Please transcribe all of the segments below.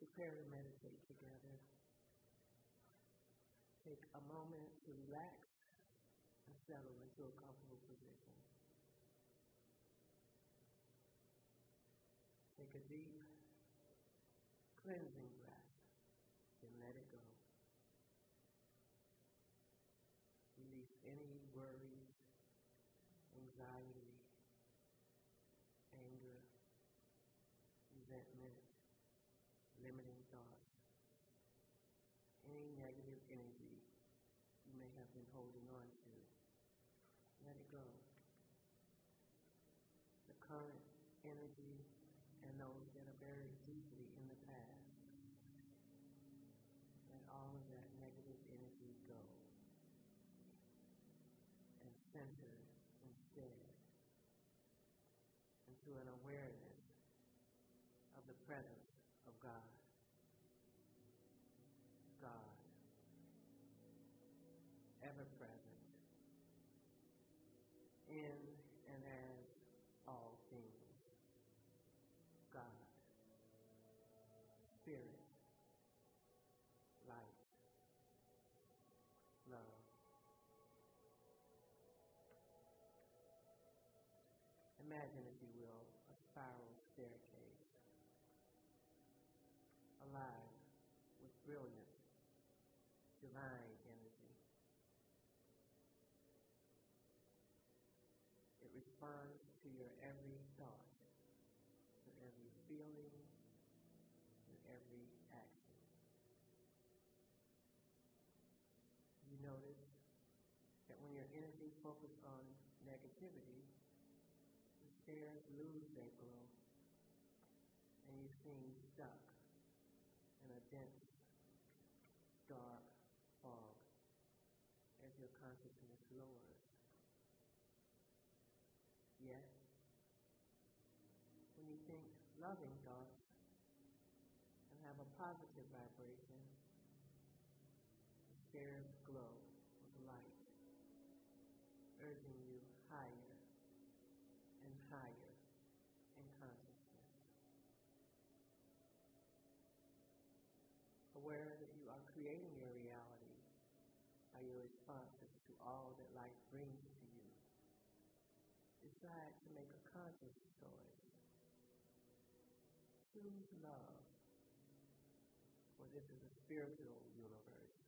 prepare to meditate together, take a moment to relax and settle into a comfortable position. Take a deep cleansing breath and let it go. Release any worries, anxiety, anger, resentment, limiting thoughts, any negative energy you may have been holding on to. Let it go. The current energy and those that are buried deeply in the past. Let all of that negative energy go and center instead into an awareness of the presence of God. God, ever present, in and as all things. God, Spirit, light, love. Imagine, if you will, a spiral staircase, brilliant, divine energy. It responds to your every thought, to every feeling, to every action. You notice that when your energy focuses on negativity, the stairs lose their glow and you seem stuck in a dense, dark fog as your consciousness lowers. Yes? when you think loving thoughts and have a positive vibration, the stairs glow with light, urging you higher and higher in consciousness. Aware that you are creating your reality by your responses to all that life brings to you. Decide to make a conscious choice. Choose love, for this is a spiritual universe,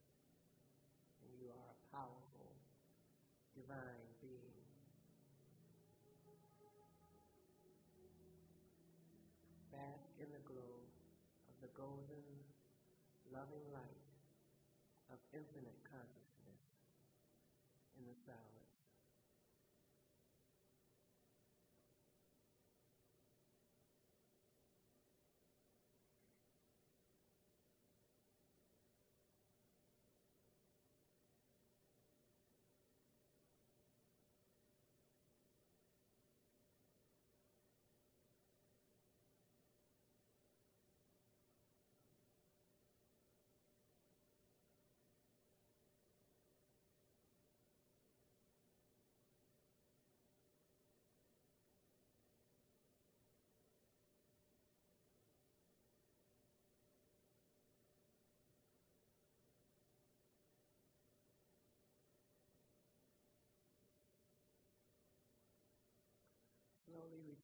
and you are a powerful, divine being. Bask in the glow of the golden, loving light of infinite consciousness in the silence.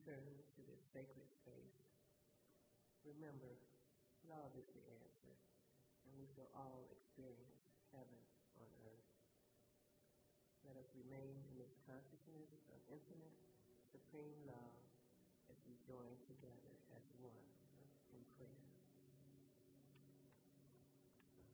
Return to this sacred space. Remember, love is the answer, and we shall all experience heaven on earth. Let us remain in this consciousness of infinite, supreme love as we join together